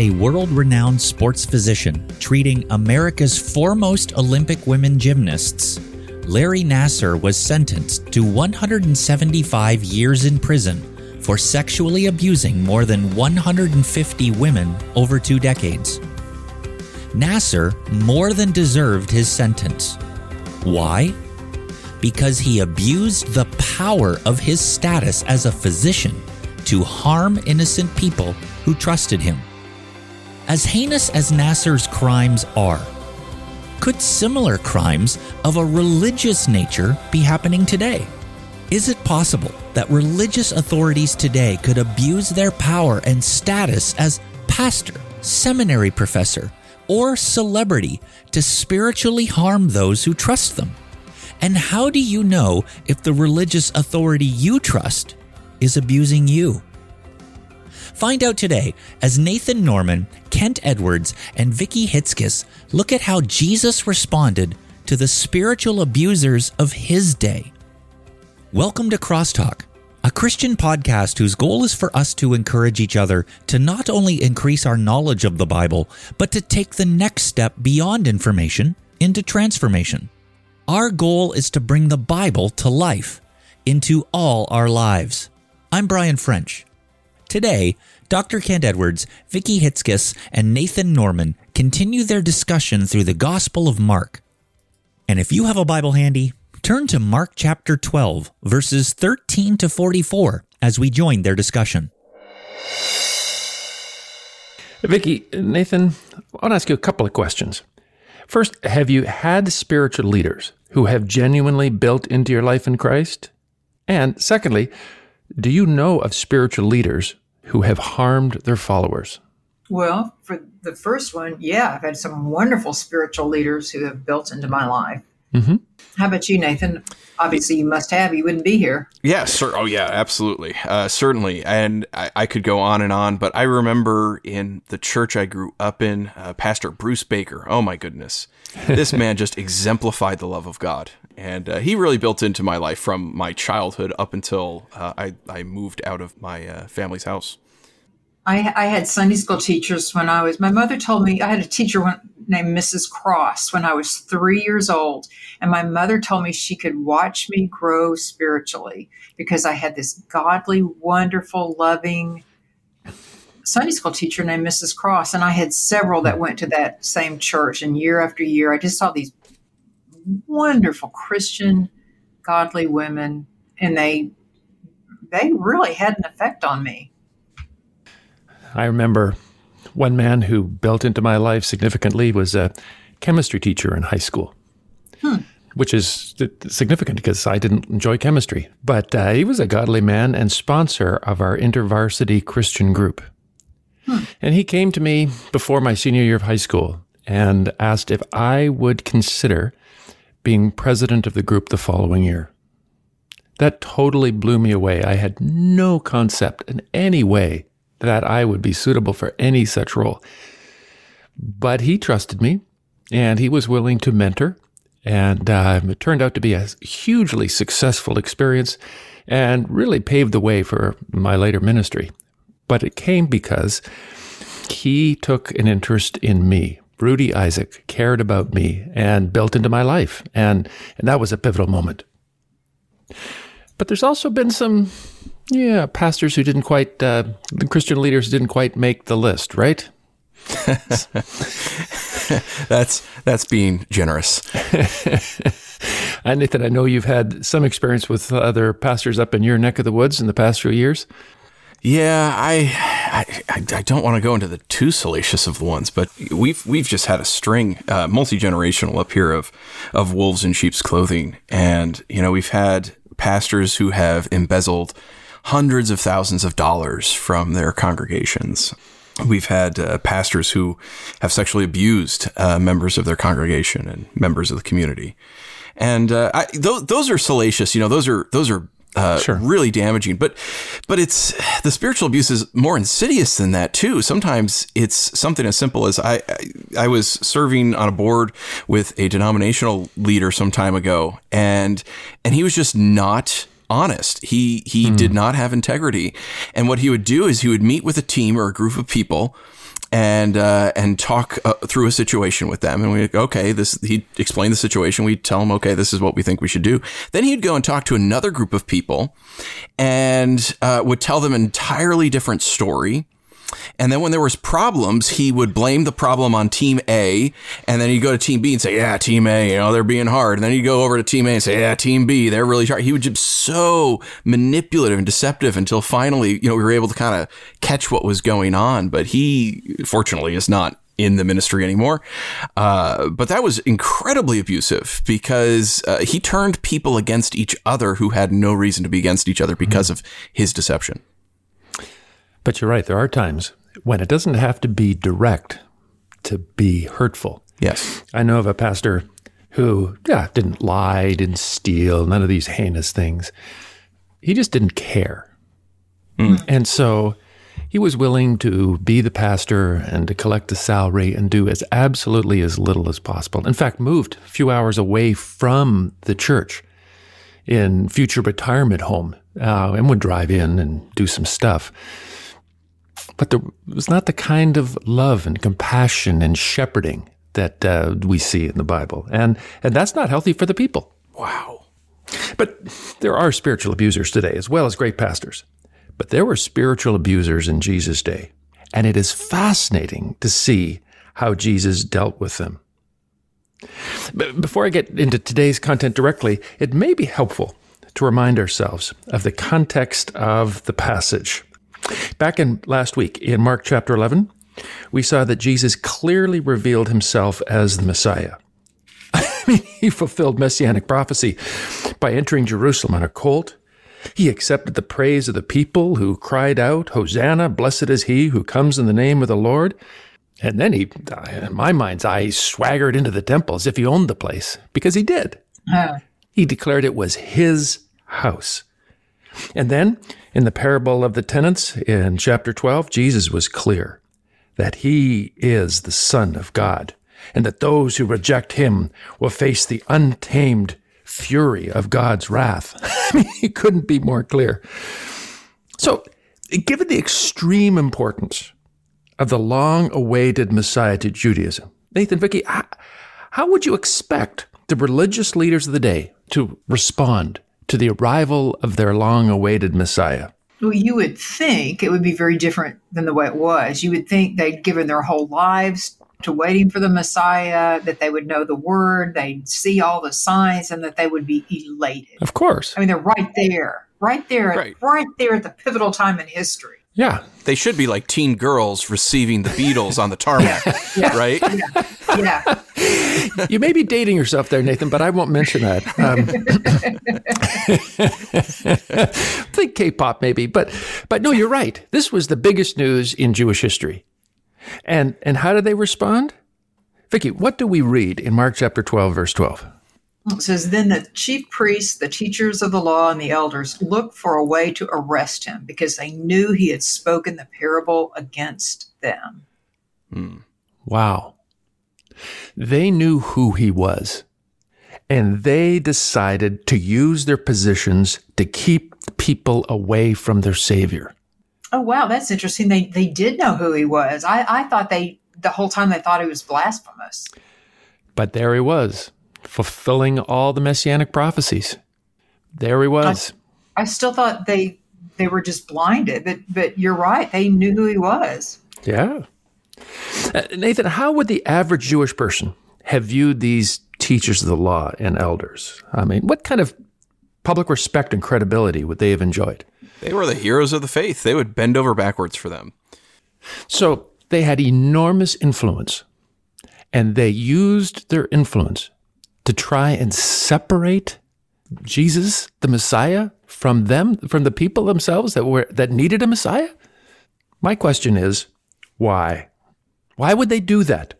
a world renowned sports physician treating America's foremost Olympic women gymnasts, Larry Nassar was sentenced to 175 years in prison for sexually abusing more than 150 women over two decades. Nassar more than deserved his sentence. Why? Because he abused the power of his status as a physician to harm innocent people who trusted him. As heinous as Nassar's crimes are, could similar crimes of a religious nature be happening today? Is it possible that religious authorities today could abuse their power and status as pastor, seminary professor, or celebrity to spiritually harm those who trust them? And how do you know if the religious authority you trust is abusing you? Find out today as Nathan Norman, Kent Edwards, and Vicki Hitzges look at how Jesus responded to the spiritual abusers of his day. Welcome to Crosstalk, a Christian podcast whose goal is for us to encourage each other to not only increase our knowledge of the Bible, but to take the next step beyond information into transformation. Our goal is to bring the Bible to life into all our lives. I'm Brian French. Today, Dr. Kent Edwards, Vicki Hitzges, and Nathan Norman continue their discussion through the Gospel of Mark. And if you have a Bible handy, Turn to Mark chapter 12, verses 13 to 44 as we join their discussion. Vicki, Nathan, I want to ask you a couple of questions. First, have you had spiritual leaders who have genuinely built into your life in Christ? And secondly, do you know of spiritual leaders who have harmed their followers? Well, for the first one, yeah, I've had some wonderful spiritual leaders who have built into my life. Mm-hmm. How about you, Nathan? Obviously, you must have. You wouldn't be here. Yeah, sir. Oh, yeah, absolutely. Uh, certainly. And I, I, could go on and on, but I remember in the church I grew up in, uh, Pastor Bruce Baker. Oh, my goodness. This man just exemplified the love of God. And uh, he really built into my life from my childhood up until uh, I, I moved out of my uh, family's house. I, I, had Sunday school teachers when I was, my mother told me I had a teacher named Mrs. Cross when I was three years old. And my mother told me she could watch me grow spiritually because I had this godly, wonderful, loving Sunday school teacher named Mrs. Cross. And I had several that went to that same church. And year after year, I just saw these wonderful Christian, godly women. And they, they really had an effect on me I remember one man who built into my life significantly was a chemistry teacher in high school, hmm. which is significant because I didn't enjoy chemistry. But uh, he was a godly man and sponsor of our InterVarsity Christian group. Hmm. And he came to me before my senior year of high school and asked if I would consider being president of the group the following year. That totally blew me away. I had no concept in any way that I would be suitable for any such role. But he trusted me and he was willing to mentor. And uh, it turned out to be a hugely successful experience and really paved the way for my later ministry. But it came because he took an interest in me. Rudy Isaac cared about me and built into my life. And, and that was a pivotal moment. But there's also been some yeah, pastors who didn't quite, uh, the Christian leaders didn't quite make the list, right? that's that's being generous. and Nathan, I know you've had some experience with other pastors up in your neck of the woods in the past few years. Yeah, I, I, I don't want to go into the too salacious of the ones, but we've we've just had a string, uh, multi generational up here of of wolves in sheep's clothing, and you know we've had pastors who have embezzled hundreds of thousands of dollars from their congregations. We've had uh, pastors who have sexually abused uh, members of their congregation and members of the community, and uh, I, th- those are salacious. You know, those are those are uh, sure. really damaging. But but it's the spiritual abuse is more insidious than that too. Sometimes it's something as simple as I, I I, was serving on a board with a denominational leader some time ago, and and he was just not honest. He he mm. did not have integrity. And what he would do is he would meet with a team or a group of people and uh, and talk uh, through a situation with them. And we okay, this he explained the situation. We tell him, okay, this is what we think we should do. Then he'd go and talk to another group of people, and uh, would tell them an entirely different story. And then when there was problems, he would blame the problem on team A, and then he'd go to team B and say, "Yeah, team A, you know, they're being hard." And then he'd go over to team A and say, "Yeah, team B, they're really sharp." He would just so manipulative and deceptive until finally, you know, we were able to kind of catch what was going on. But he, fortunately, is not in the ministry anymore. Uh, but that was incredibly abusive because uh, he turned people against each other who had no reason to be against each other because mm-hmm. of his deception. But you're right. There are times when it doesn't have to be direct to be hurtful. Yes. I know of a pastor who, yeah, didn't lie, didn't steal, none of these heinous things. He just didn't care. Mm. And so he was willing to be the pastor and to collect the salary and do as absolutely as little as possible. In fact, moved a few hours away from the church in future retirement home uh, and would drive in and do some stuff. But there was not the kind of love and compassion and shepherding that uh, we see in the Bible. And, and that's not healthy for the people. Wow. But there are spiritual abusers today, as well as great pastors. But there were spiritual abusers in Jesus' day. And it is fascinating to see how Jesus dealt with them. But before I get into today's content directly, it may be helpful to remind ourselves of the context of the passage. Back in last week in Mark chapter 11, we saw that Jesus clearly revealed himself as the Messiah. I mean, he fulfilled messianic prophecy by entering Jerusalem on a colt. He accepted the praise of the people who cried out, Hosanna, blessed is he who comes in the name of the Lord. And then he, in my mind's eye, swaggered into the temple as if he owned the place, because he did. Uh. He declared it was his house. And then in the parable of the tenants in chapter 12, Jesus was clear that he is the Son of God and that those who reject him will face the untamed fury of God's wrath. I mean, he couldn't be more clear. So, given the extreme importance of the long awaited Messiah to Judaism, Nathan, Vicki, how would you expect the religious leaders of the day to respond to the arrival of their long awaited Messiah? Well, you would think it would be very different than the way it was. You would think they'd given their whole lives to waiting for the Messiah, that they would know the word, they'd see all the signs, and that they would be elated. Of course. I mean, they're right there, right there, right, right there at the pivotal time in history. Yeah. They should be like teen girls receiving the Beatles on the tarmac, yeah. right? Yeah. yeah. You may be dating yourself there, Nathan, but I won't mention that. Um, think K-pop, maybe, but but no, you're right. This was the biggest news in Jewish history, and and how did they respond? Vicki, what do we read in Mark chapter 12, verse 12? It says, Then the chief priests, the teachers of the law, and the elders looked for a way to arrest him because they knew he had spoken the parable against them. Hmm. Wow. They knew who he was, and they decided to use their positions to keep people away from their Savior. Oh, wow. That's interesting. They, they did know who he was. I, I thought they, the whole time, they thought he was blasphemous. But there he was fulfilling all the messianic prophecies. There he was. I, I still thought they they were just blinded, but but you're right. They knew who he was. Yeah. Uh, Nathan, how would the average Jewish person have viewed these teachers of the law and elders? I mean, what kind of public respect and credibility would they have enjoyed? They were the heroes of the faith. They would bend over backwards for them. So they had enormous influence, and they used their influence to try and separate Jesus, the Messiah, from them, from the people themselves that were that needed a Messiah? My question is, why? Why would they do that?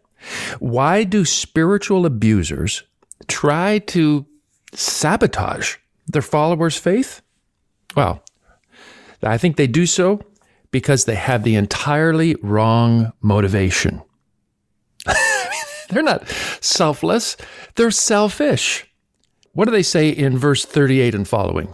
Why do spiritual abusers try to sabotage their followers' faith? Well, I think they do so because they have the entirely wrong motivation. They're not selfless, they're selfish. What do they say in verse 38 and following?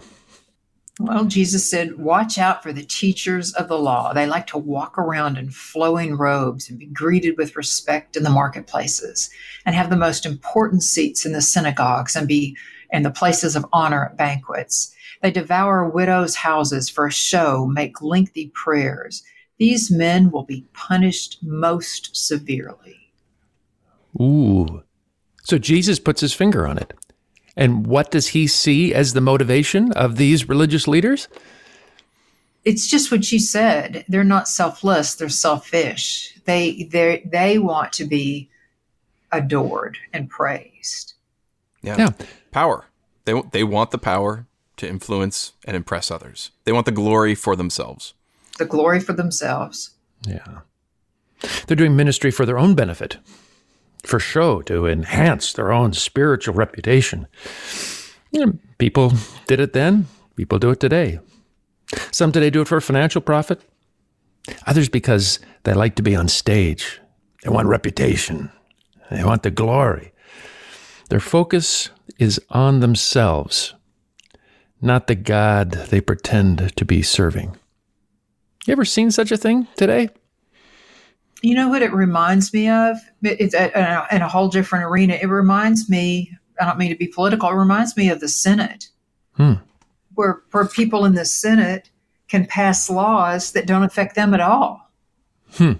Well, Jesus said, Watch out for the teachers of the law. They like to walk around in flowing robes and be greeted with respect in the marketplaces and have the most important seats in the synagogues and be in the places of honor at banquets. They devour widows' houses for a show, make lengthy prayers. These men will be punished most severely. Ooh. So Jesus puts his finger on it. And what does he see as the motivation of these religious leaders? It's just what you said. They're not selfless, they're selfish. They they they want to be adored and praised. Yeah. Yeah. Power. They they want the power to influence and impress others. They want the glory for themselves. The glory for themselves. Yeah. They're doing ministry for their own benefit, for show, to enhance their own spiritual reputation. People did it then, people do it today. Some today do it for financial profit, others because they like to be on stage. They want reputation, they want the glory. Their focus is on themselves, not the God they pretend to be serving. You ever seen such a thing today? You know what it reminds me of? It's a, in a whole different arena. It reminds me, I don't mean to be political, it reminds me of the Senate, Hmm. where, where people in the Senate can pass laws that don't affect them at all. Hmm.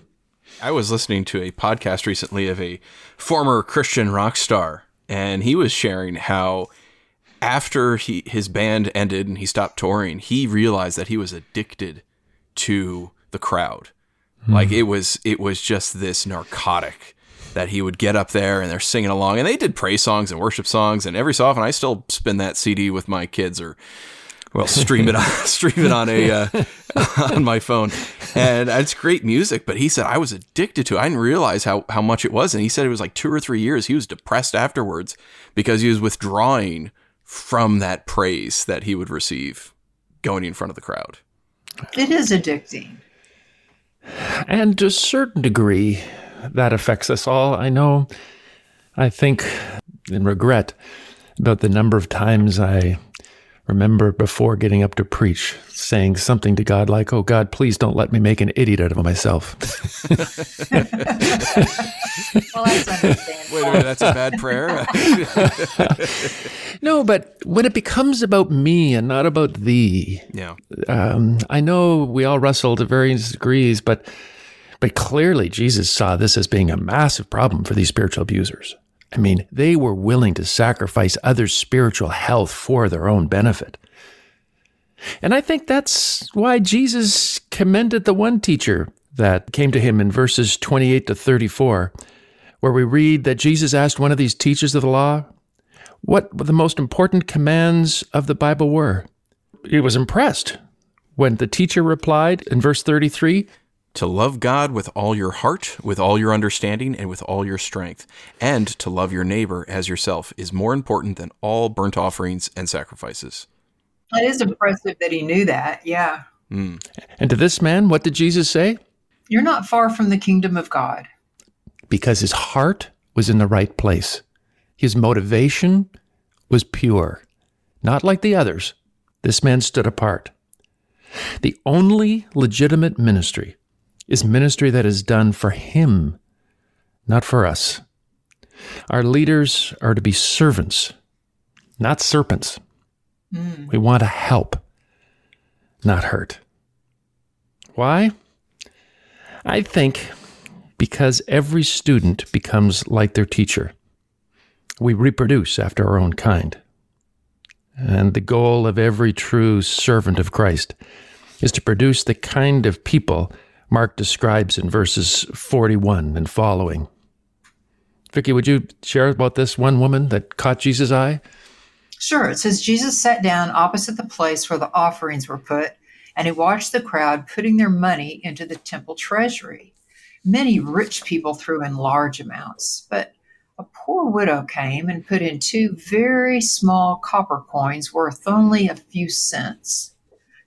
I was listening to a podcast recently of a former Christian rock star, and he was sharing how after he his band ended and he stopped touring, he realized that he was addicted to the crowd. Like it was it was just this narcotic that he would get up there and they're singing along and they did praise songs and worship songs and every so often I still spin that CD with my kids or well stream it on stream it on a uh, on my phone and it's great music but he said I was addicted to it. I didn't realize how how much it was and he said it was like 2 or 3 years he was depressed afterwards because he was withdrawing from that praise that he would receive going in front of the crowd. It is addicting. And to a certain degree, that affects us all. I know, I think, and regret about the number of times I remember before getting up to preach saying something to God like, Oh, God, please don't let me make an idiot out of myself. Well, that's understandable. Wait a minute, that's a bad prayer. no, but when it becomes about me and not about thee, yeah. um, I know we all wrestle to various degrees, but but clearly Jesus saw this as being a massive problem for these spiritual abusers. I mean, they were willing to sacrifice others' spiritual health for their own benefit. And I think that's why Jesus commended the one teacher that came to him in verses 28 to 34, where we read that Jesus asked one of these teachers of the law what the most important commands of the Bible were. He was impressed when the teacher replied in verse 33 to love God with all your heart, with all your understanding, and with all your strength, and to love your neighbor as yourself is more important than all burnt offerings and sacrifices. It is impressive that he knew that. Yeah. Hmm. And to this man, what did Jesus say? You're not far from the kingdom of God. Because his heart was in the right place. His motivation was pure. Not like the others. This man stood apart. The only legitimate ministry is ministry that is done for him, not for us. Our leaders are to be servants, not serpents. Hmm. We want to help, not hurt. Why? I think because every student becomes like their teacher. We reproduce after our own kind. And the goal of every true servant of Christ is to produce the kind of people Mark describes in verses 41 and following. Vicki, would you share about this one woman that caught Jesus' eye? Sure. It says Jesus sat down opposite the place where the offerings were put, and he watched the crowd putting their money into the temple treasury. Many rich people threw in large amounts, but a poor widow came and put in two very small copper coins worth only a few cents.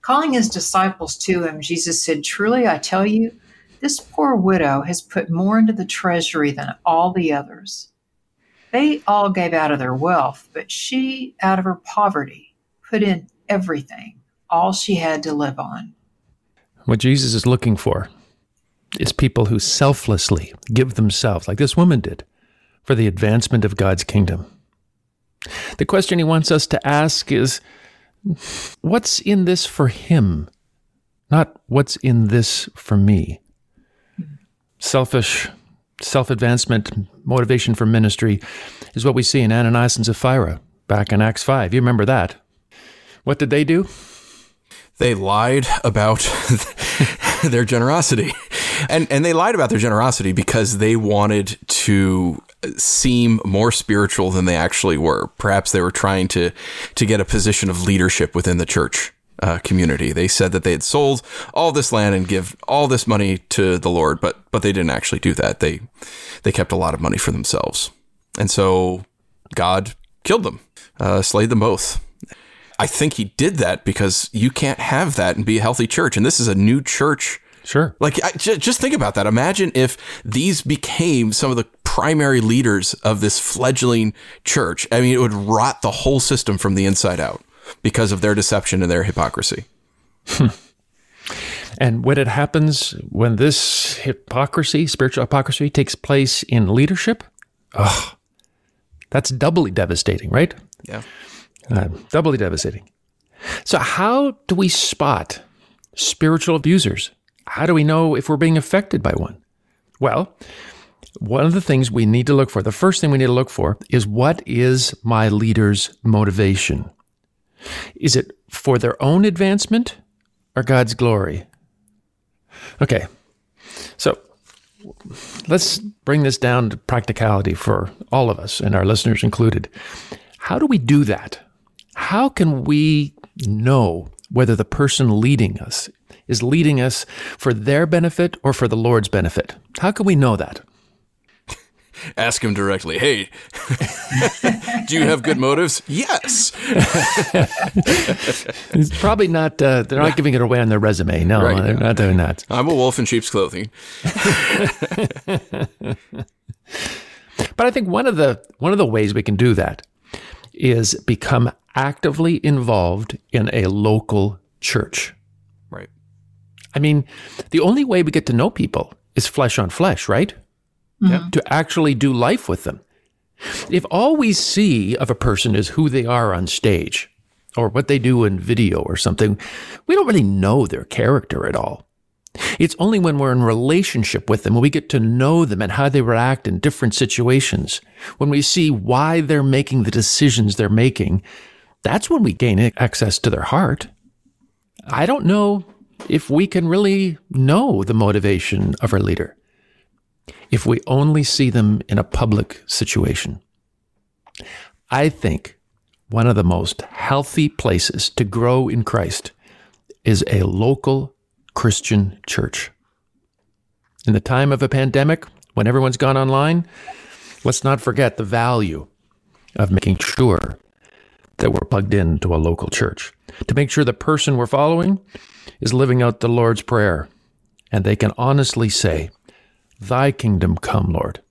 Calling his disciples to him, Jesus said, Truly I tell you, this poor widow has put more into the treasury than all the others. They all gave out of their wealth, but she, out of her poverty, put in everything, all she had to live on. What Jesus is looking for is people who selflessly give themselves, like this woman did, for the advancement of God's kingdom. The question he wants us to ask is what's in this for him, not what's in this for me? Selfish, self advancement, motivation for ministry is what we see in Ananias and Sapphira back in Acts 5. You remember that. What did they do? They lied about their generosity. And and they lied about their generosity because they wanted to seem more spiritual than they actually were. Perhaps they were trying to to get a position of leadership within the church uh, community. They said that they had sold all this land and give all this money to the Lord, but but they didn't actually do that. They they kept a lot of money for themselves, and so God killed them, uh, slayed them both. I think he did that because you can't have that and be a healthy church. And this is a new church. Sure. Like, I, j- just think about that. Imagine if these became some of the primary leaders of this fledgling church. I mean, it would rot the whole system from the inside out because of their deception and their hypocrisy. And when it happens, when this hypocrisy, spiritual hypocrisy, takes place in leadership, oh, that's doubly devastating, right? Yeah. Uh, doubly devastating. So, how do we spot spiritual abusers? How do we know if we're being affected by one? Well, one of the things we need to look for, the first thing we need to look for is what is my leader's motivation? Is it for their own advancement or God's glory? Okay, so let's bring this down to practicality for all of us and our listeners included. How do we do that? How can we know whether the person leading us is leading us for their benefit or for the Lord's benefit? How can we know that? Ask him directly. Hey, do you have good motives? Yes. It's probably not. Uh, they're not giving it away on their resume. No, Right, they're yeah. not doing that. I'm a wolf in sheep's clothing. But I think one of the one of the ways we can do that is become actively involved in a local church. Right. I mean, the only way we get to know people is flesh on flesh, right? Yeah. Mm-hmm. To actually do life with them. If all we see of a person is who they are on stage or what they do in video or something, we don't really know their character at all. It's only when we're in relationship with them, when we get to know them and how they react in different situations, when we see why they're making the decisions they're making, that's when we gain access to their heart. I don't know if we can really know the motivation of our leader if we only see them in a public situation. I think one of the most healthy places to grow in Christ is a local Christian church. In the time of a pandemic, when everyone's gone online, let's not forget the value of making sure that we're plugged into a local church, to make sure the person we're following is living out the Lord's Prayer and they can honestly say, Thy kingdom come, Lord,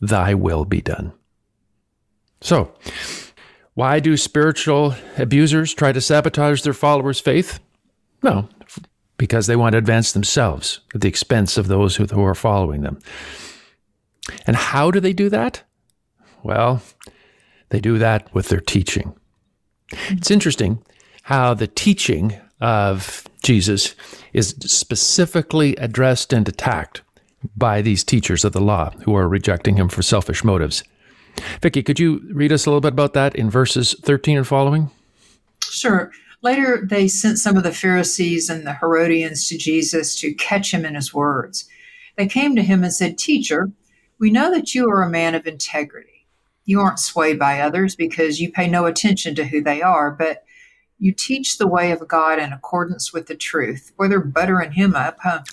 Thy will be done. So, why do spiritual abusers try to sabotage their followers' faith? No, because they want to advance themselves at the expense of those who, are following them. And how do they do that? Well, they do that with their teaching. It's interesting how the teaching of Jesus is specifically addressed and attacked by these teachers of the law who are rejecting him for selfish motives. Vicki, could you read us a little bit about that in verses 13 and following? Sure. Later, they sent some of the Pharisees and the Herodians to Jesus to catch him in his words. They came to him and said, Teacher, we know that you are a man of integrity. You aren't swayed by others because you pay no attention to who they are, but you teach the way of God in accordance with the truth. Boy, they're buttering him up, huh?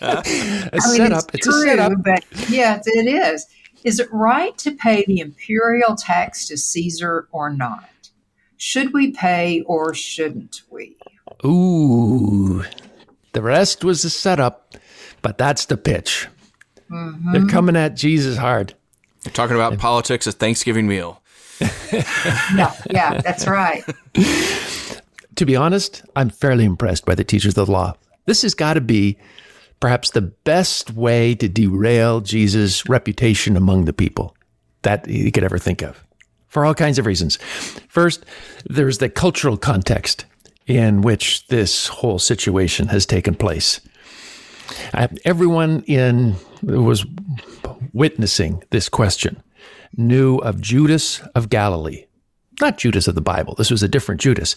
A I mean, setup. It's, a setup. but yes, it is. Is it right to pay the imperial tax to Caesar or not? Should we pay or shouldn't we? Ooh. The rest was the setup, but that's the pitch. Mm-hmm. They're coming at Jesus hard. We're talking about politics at Thanksgiving meal. Yeah, yeah, that's right. to be honest, I'm fairly impressed by the teachers of the law. This has got to be perhaps the best way to derail Jesus' reputation among the people that he could ever think of for all kinds of reasons. First, there's the cultural context in which this whole situation has taken place. Uh, everyone in was witnessing this question knew of Judas of Galilee, not Judas of the Bible. This was a different Judas.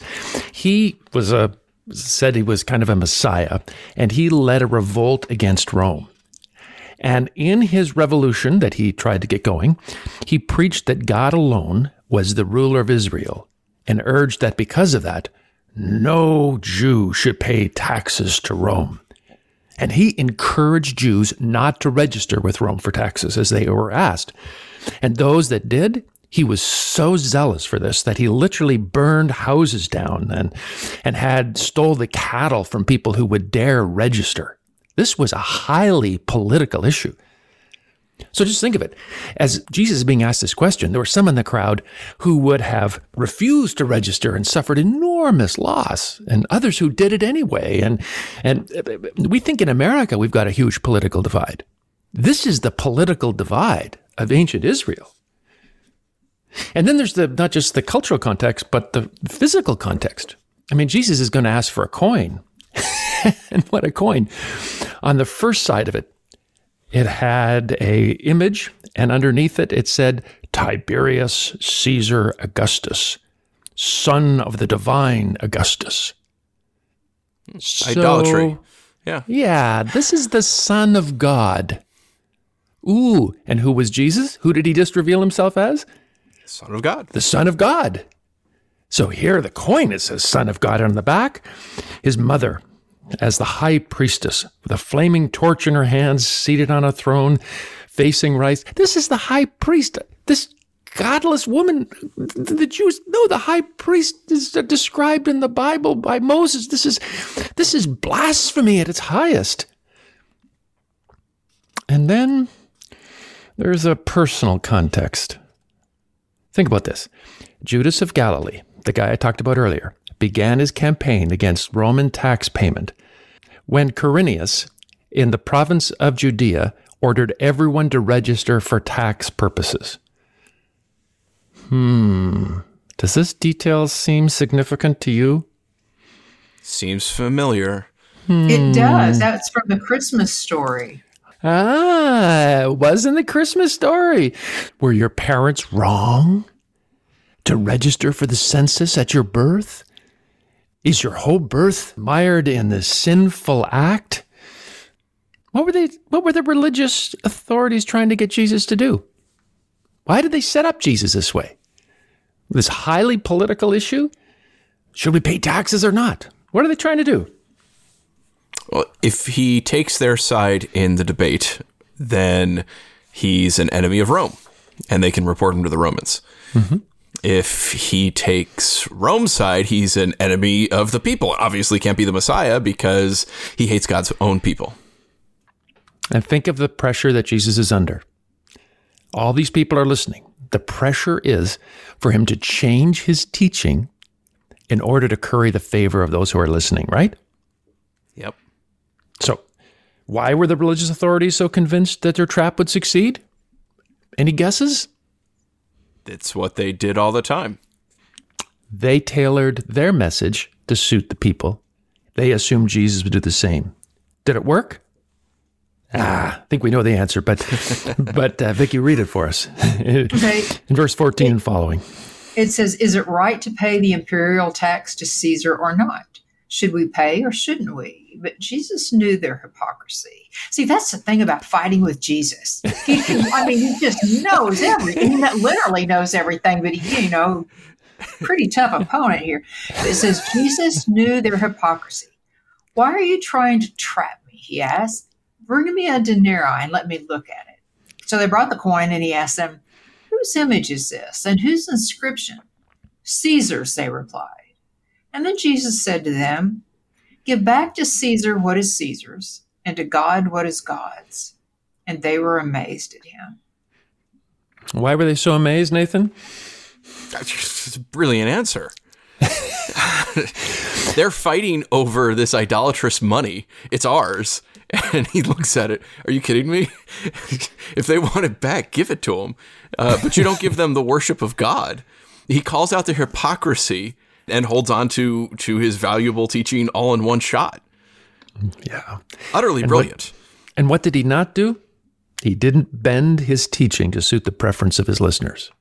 He was a said he was kind of a messiah, and he led a revolt against Rome. And in his revolution that he tried to get going, he preached that God alone was the ruler of Israel and urged that because of that, no Jew should pay taxes to Rome. And he encouraged Jews not to register with Rome for taxes as they were asked. And those that did, he was so zealous for this that he literally burned houses down and, and had stole the cattle from people who would dare register. This was a highly political issue. So just think of it. As Jesus is being asked this question, there were some in the crowd who would have refused to register and suffered enormous loss, and others who did it anyway. And, and we think in America we've got a huge political divide. This is the political divide of ancient Israel. And then there's the not just the cultural context, but the physical context. I mean, Jesus is going to ask for a coin. and what a coin. On the first side of it, it had a image, and underneath it, it said Tiberius Caesar Augustus, son of the divine Augustus. So, Idolatry. Yeah. Yeah, this is the son of God. Ooh, and who was Jesus? Who did he just reveal himself as? Son of God. The Son of God. So here the coin, it says Son of God on the back. His mother, as the high priestess, with a flaming torch in her hands, seated on a throne, facing right. This is the high priest. This godless woman. The Jews no, the high priest is described in the Bible by Moses. This is this is blasphemy at its highest. And then there's a personal context. Think about this. Judas of Galilee, the guy I talked about earlier, began his campaign against Roman tax payment when Quirinius, in the province of Judea, ordered everyone to register for tax purposes. Hmm. Does this detail seem significant to you? Seems familiar. Hmm. It does. That's from the Christmas story. Ah, it was in the Christmas story. Were your parents wrong to register for the census at your birth? Is your whole birth mired in this sinful act? What were they what were the religious authorities trying to get Jesus to do? Why did they set up Jesus this way? This highly political issue? Should we pay taxes or not? What are they trying to do? Well, if he takes their side in the debate, then he's an enemy of Rome, and they can report him to the Romans. Mm-hmm. If he takes Rome's side, he's an enemy of the people. Obviously, can't be the Messiah because he hates God's own people. And think of the pressure that Jesus is under. All these people are listening. The pressure is for him to change his teaching in order to curry the favor of those who are listening, right? Yep. So, why were the religious authorities so convinced that their trap would succeed? Any guesses? It's what they did all the time. They tailored their message to suit the people. They assumed Jesus would do the same. Did it work? Ah, I think we know the answer, but but uh, Vicki, read it for us. okay. In verse fourteen it, and following, it says, "Is it right to pay the imperial tax to Caesar or not? Should we pay or shouldn't we? But Jesus knew their hypocrisy. See, that's the thing about fighting with Jesus. He, I mean, he just knows everything. He literally knows everything, but he, you know, pretty tough opponent here. It says, Jesus knew their hypocrisy. Why are you trying to trap me? He asked. Bring me a denarii and let me look at it. So they brought the coin and he asked them, Whose image is this and whose inscription? Caesar's, they replied. And then Jesus said to them, Give back to Caesar what is Caesar's, and to God what is God's. And they were amazed at him. Why were they so amazed, Nathan? That's a brilliant answer. They're fighting over this idolatrous money. It's ours. And he looks at it. Are you kidding me? if they want it back, give it to them. Uh, but you don't give them the worship of God. He calls out the hypocrisy and holds on to to his valuable teaching all in one shot. Yeah. Utterly brilliant. What, and what did he not do? He didn't bend his teaching to suit the preference of his listeners.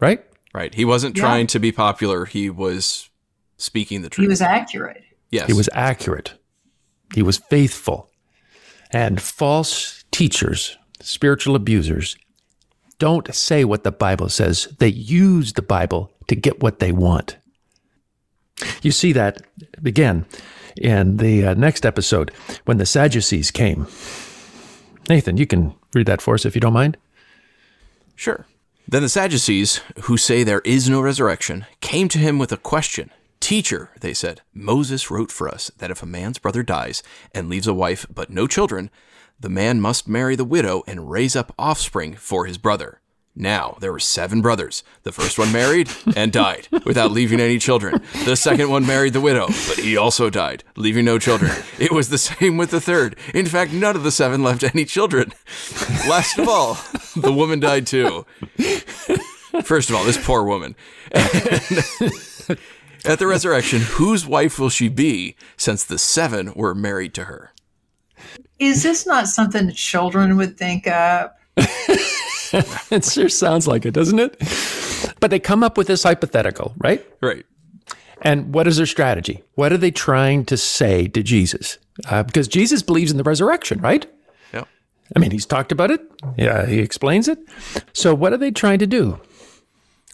Right? Right. He wasn't yeah. trying to be popular. He was speaking the truth. He was accurate. Yes. He was accurate. He was faithful. And false teachers, spiritual abusers, don't say what the Bible says. They use the Bible to get what they want. You see that again in the uh, next episode when the Sadducees came. Nathan, you can read that for us if you don't mind. Sure. Then the Sadducees, who say there is no resurrection, came to him with a question. Teacher, they said, Moses wrote for us that if a man's brother dies and leaves a wife but no children, the man must marry the widow and raise up offspring for his brother. Now, there were seven brothers. The first one married and died without leaving any children. The second one married the widow, but he also died, leaving no children. It was the same with the third. In fact, none of the seven left any children. Last of all, the woman died too. First of all, this poor woman. At the resurrection, whose wife will she be since the seven were married to her? Is this not something children would think up? it sure sounds like it, doesn't it? But they come up with this hypothetical, right? Right. And what is their strategy? What are they trying to say to Jesus? Uh, because Jesus believes in the resurrection, right? Yeah. I mean, he's talked about it. Yeah, he explains it. So, what are they trying to do?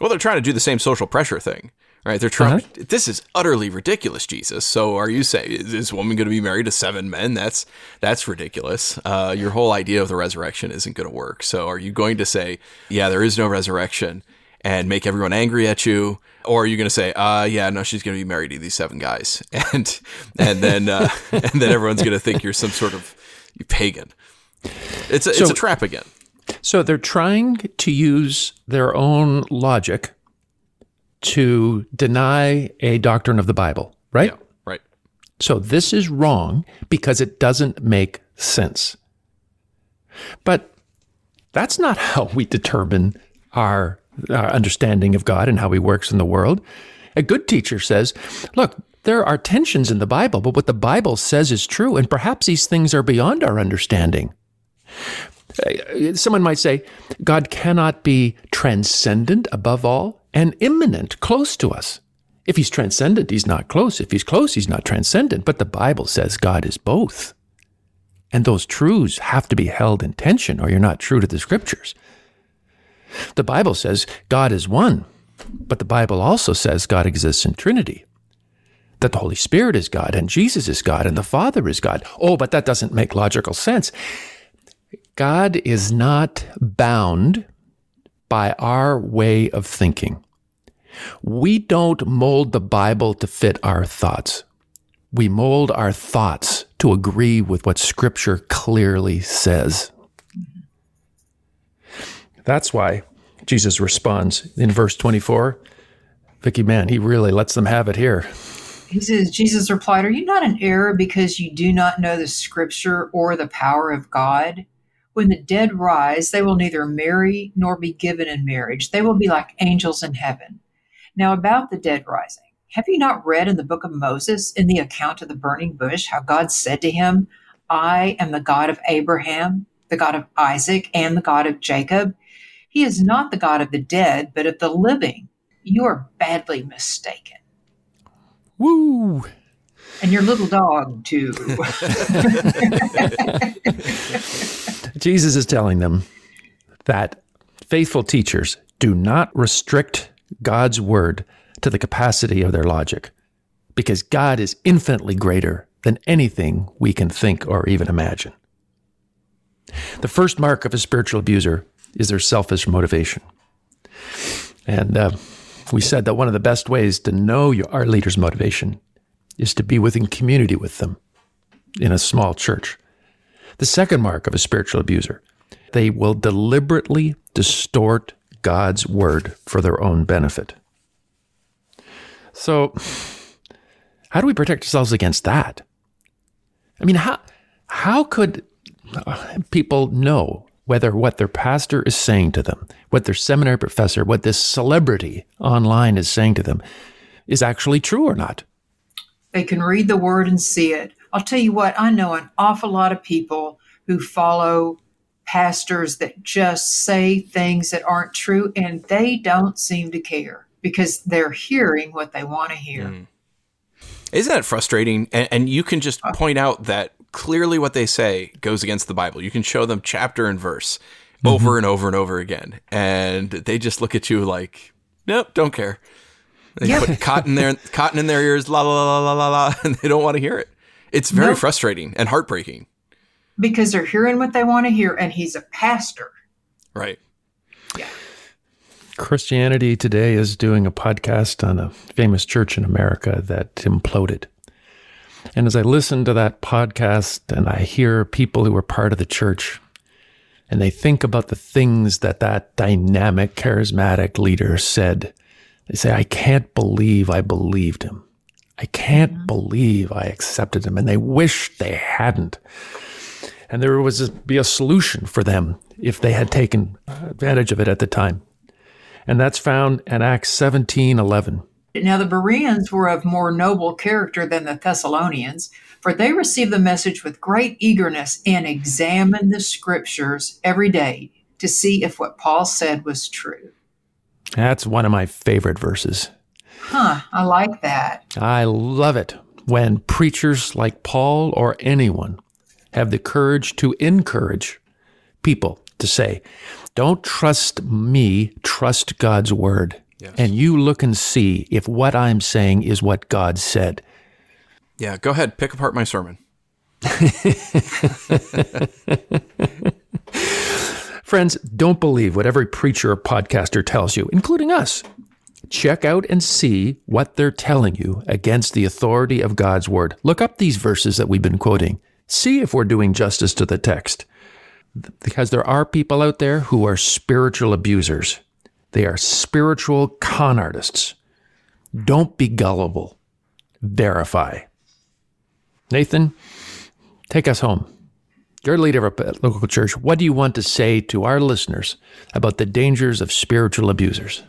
Well, they're trying to do the same social pressure thing right? They're trying. Uh-huh. This is utterly ridiculous, Jesus. So, are you saying is this woman going to be married to seven men? That's that's ridiculous. Uh, your whole idea of the resurrection isn't going to work. So, are you going to say, yeah, there is no resurrection, and make everyone angry at you, or are you going to say, uh, yeah, no, she's going to be married to these seven guys, and and then uh, and then everyone's going to think you're some sort of pagan. It's a, so, it's a trap again. So they're trying to use their own logic to deny a doctrine of the Bible, right? Yeah, right. So this is wrong because it doesn't make sense. But that's not how we determine our, our understanding of God and how he works in the world. A good teacher says, look, there are tensions in the Bible, but what the Bible says is true, and perhaps these things are beyond our understanding. Uh, someone might say, God cannot be transcendent above all and immanent, close to us. If he's transcendent, he's not close. If he's close, he's not transcendent. But the Bible says God is both. And those truths have to be held in tension, or you're not true to the scriptures. The Bible says God is one, but the Bible also says God exists in Trinity. That the Holy Spirit is God, and Jesus is God, and the Father is God. Oh, but that doesn't make logical sense. God is not bound by our way of thinking. We don't mold the Bible to fit our thoughts. We mold our thoughts to agree with what Scripture clearly says. That's why Jesus responds in verse 24. Vicki, man, he really lets them have it here. He says, Jesus replied, Are you not in error because you do not know the Scripture or the power of God? When the dead rise, they will neither marry nor be given in marriage. They will be like angels in heaven. Now, about the dead rising, have you not read in the book of Moses, in the account of the burning bush, how God said to him, I am the God of Abraham, the God of Isaac, and the God of Jacob? He is not the God of the dead, but of the living. You are badly mistaken. Woo! And your little dog, too. Jesus is telling them that faithful teachers do not restrict God's word to the capacity of their logic because God is infinitely greater than anything we can think or even imagine. The first mark of a spiritual abuser is their selfish motivation. And uh, we said that one of the best ways to know your, our leader's motivation is to be within community with them in a small church. The second mark of a spiritual abuser, they will deliberately distort God's word for their own benefit. So, How do we protect ourselves against that? I mean, how how could uh, people know whether what their pastor is saying to them, what their seminary professor, what this celebrity online is saying to them is actually true or not? They can read the word and see it. I'll tell you what, I know an awful lot of people who follow pastors that just say things that aren't true and they don't seem to care because they're hearing what they want to hear. Mm. Isn't that frustrating? And, and, you can just uh. point out that clearly what they say goes against the Bible. You can show them chapter and verse mm-hmm. over and over and over again, and they just look at you like, "Nope, don't care." They yep. put cotton there, cotton in their ears, la la la la la la, and they don't want to hear it. It's very nope. frustrating and heartbreaking because they're hearing what they want to hear, and he's a pastor. Right. Yeah. Christianity Today is doing a podcast on a famous church in America that imploded. And as I listen to that podcast and I hear people who were part of the church and they think about the things that that dynamic, charismatic leader said, they say, I can't believe I believed him. I can't mm-hmm. believe I accepted them. And they wish they hadn't. And there was a, be a solution for them if they had taken advantage of it at the time. And that's found in Acts 17 11. Now, the Bereans were of more noble character than the Thessalonians, for they received the message with great eagerness and examined the scriptures every day to see if what Paul said was true. That's one of my favorite verses. Huh, I like that. I love it when preachers like Paul or anyone have the courage to encourage people to say, Don't trust me, trust God's word. Yes. And you look and see if what I'm saying is what God said. Yeah, go ahead, pick apart my sermon. Friends, don't believe what every preacher or podcaster tells you, including us. Check out and see what they're telling you against the authority of God's word. Look up these verses that we've been quoting. See if we're doing justice to the text. Because there are people out there who are spiritual abusers. They are spiritual con artists. Don't be gullible. Verify. Nathan, take us home. You're leader of a local church. What do you want to say to our listeners about the dangers of spiritual abusers?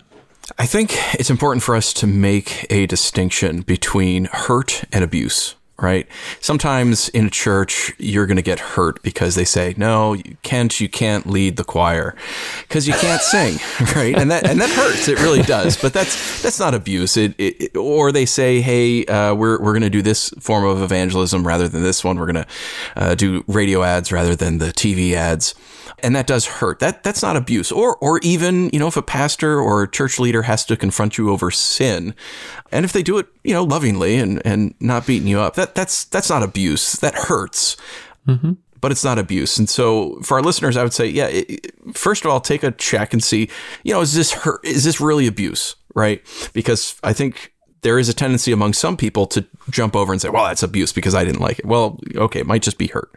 I think it's important for us to make a distinction between hurt and abuse right? Sometimes in a church, you're going to get hurt because they say, no, you can't, you can't lead the choir because you can't sing, right? And that, and that hurts. It really does. But that's, that's not abuse. It, it or they say, hey, uh, we're, we're going to do this form of evangelism rather than this one. We're going to uh, do radio ads rather than the TV ads and that does hurt. That that's not abuse. Or or even, you know, if a pastor or a church leader has to confront you over sin, and if they do it, you know, lovingly and and not beating you up, that that's that's not abuse. That hurts. Mm-hmm. But it's not abuse. And so for our listeners, I would say, yeah, it, first of all, take a check and see, you know, is this hurt? Is this really abuse? Right. Because I think there is a tendency among some people to jump over and say, well, that's abuse because I didn't like it. Well, okay, it might just be hurt.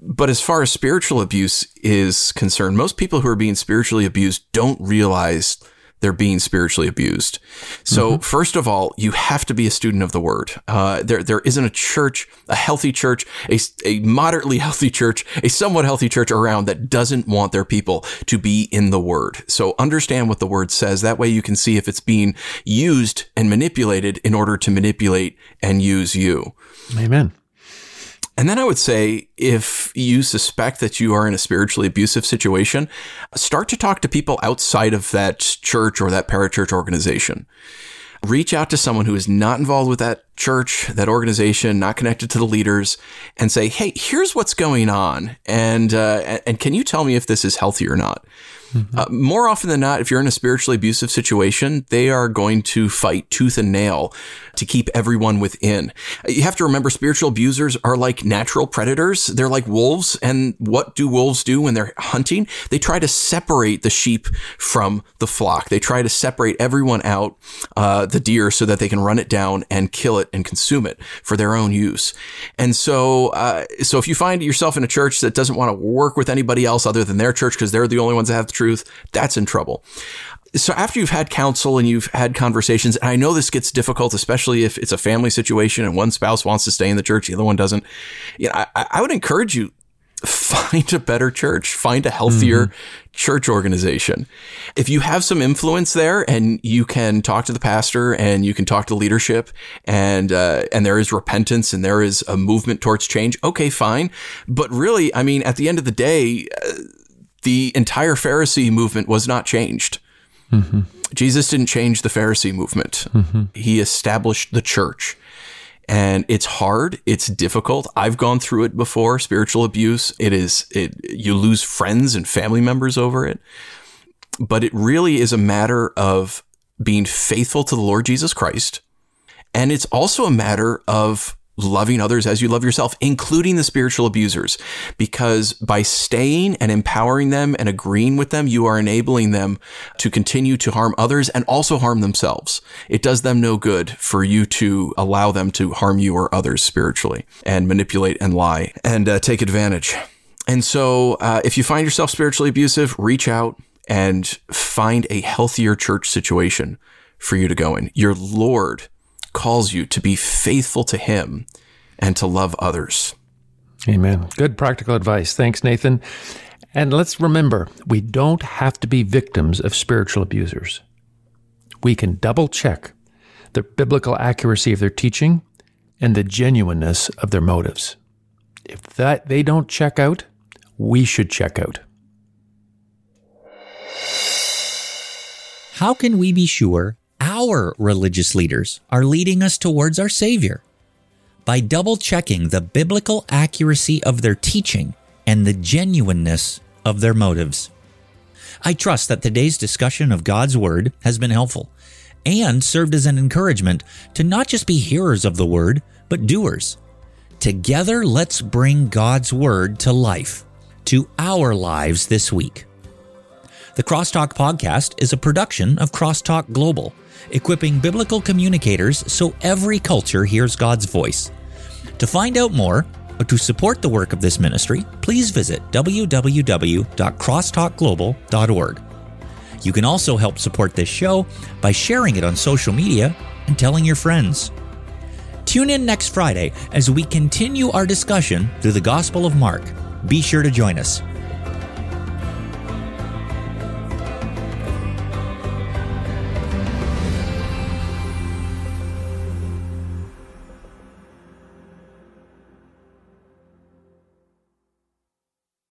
But as far as spiritual abuse is concerned, most people who are being spiritually abused don't realize they're being spiritually abused. So mm-hmm. first of all, you have to be a student of the word. Uh, there, there isn't a church, a healthy church, a, a moderately healthy church, a somewhat healthy church around that doesn't want their people to be in the word. So understand what the word says. That way you can see if it's being used and manipulated in order to manipulate and use you. Amen. And then I would say if you suspect that you are in a spiritually abusive situation, start to talk to people outside of that church or that parachurch organization. Reach out to someone who is not involved with that church, that organization, not connected to the leaders, and say, "Hey, here's what's going on, and uh, and can you tell me if this is healthy or not?" Mm-hmm. Uh, more often than not, if you're in a spiritually abusive situation, they are going to fight tooth and nail to keep everyone within. You have to remember spiritual abusers are like natural predators. They're like wolves. And what do wolves do when they're hunting? They try to separate the sheep from the flock. They try to separate everyone out, uh, the deer, so that they can run it down and kill it it and consume it for their own use. And so, uh, so if you find yourself in a church that doesn't want to work with anybody else other than their church because they're the only ones that have the truth, that's in trouble so after you've had counsel and you've had conversations, and I know this gets difficult, especially if it's a family situation and one spouse wants to stay in the church, the other one doesn't. You know, I, I would encourage you find a better church, find a healthier mm-hmm. church organization. If you have some influence there and you can talk to the pastor and you can talk to leadership and, uh, and there is repentance and there is a movement towards change. Okay, fine. But really, I mean, at the end of the day, uh, the entire Pharisee movement was not changed. Mm-hmm. Jesus didn't change the Pharisee movement. Mm-hmm. He established the church. And it's hard. It's difficult. I've gone through it before. Spiritual abuse. It is, it, you lose friends and family members over it. But it really is a matter of being faithful to the Lord Jesus Christ. And it's also a matter of loving others as you love yourself, including the spiritual abusers, because by staying and empowering them and agreeing with them, you are enabling them to continue to harm others and also harm themselves. It does them no good for you to allow them to harm you or others spiritually and manipulate and lie and uh, take advantage. And so, uh, if you find yourself spiritually abusive, reach out and find a healthier church situation for you to go in. Your Lord calls you to be faithful to Him and to love others. Amen. Good practical advice. Thanks, Nathan. And let's remember, we don't have to be victims of spiritual abusers. We can double check the biblical accuracy of their teaching and the genuineness of their motives. If that they don't check out, we should check out. How can we be sure our religious leaders are leading us towards our Savior by double checking the biblical accuracy of their teaching and the genuineness of their motives. I trust that today's discussion of God's Word has been helpful and served as an encouragement to not just be hearers of the Word, but doers. Together, let's bring God's Word to life, to our lives this week. The Crosstalk Podcast is a production of Crosstalk Global equipping biblical communicators so every culture hears God's voice. To find out more, or to support the work of this ministry, please visit www.crosstalkglobal.org. You can also help support this show by sharing it on social media and telling your friends. Tune in next Friday as we continue our discussion through the Gospel of Mark. Be sure to join us.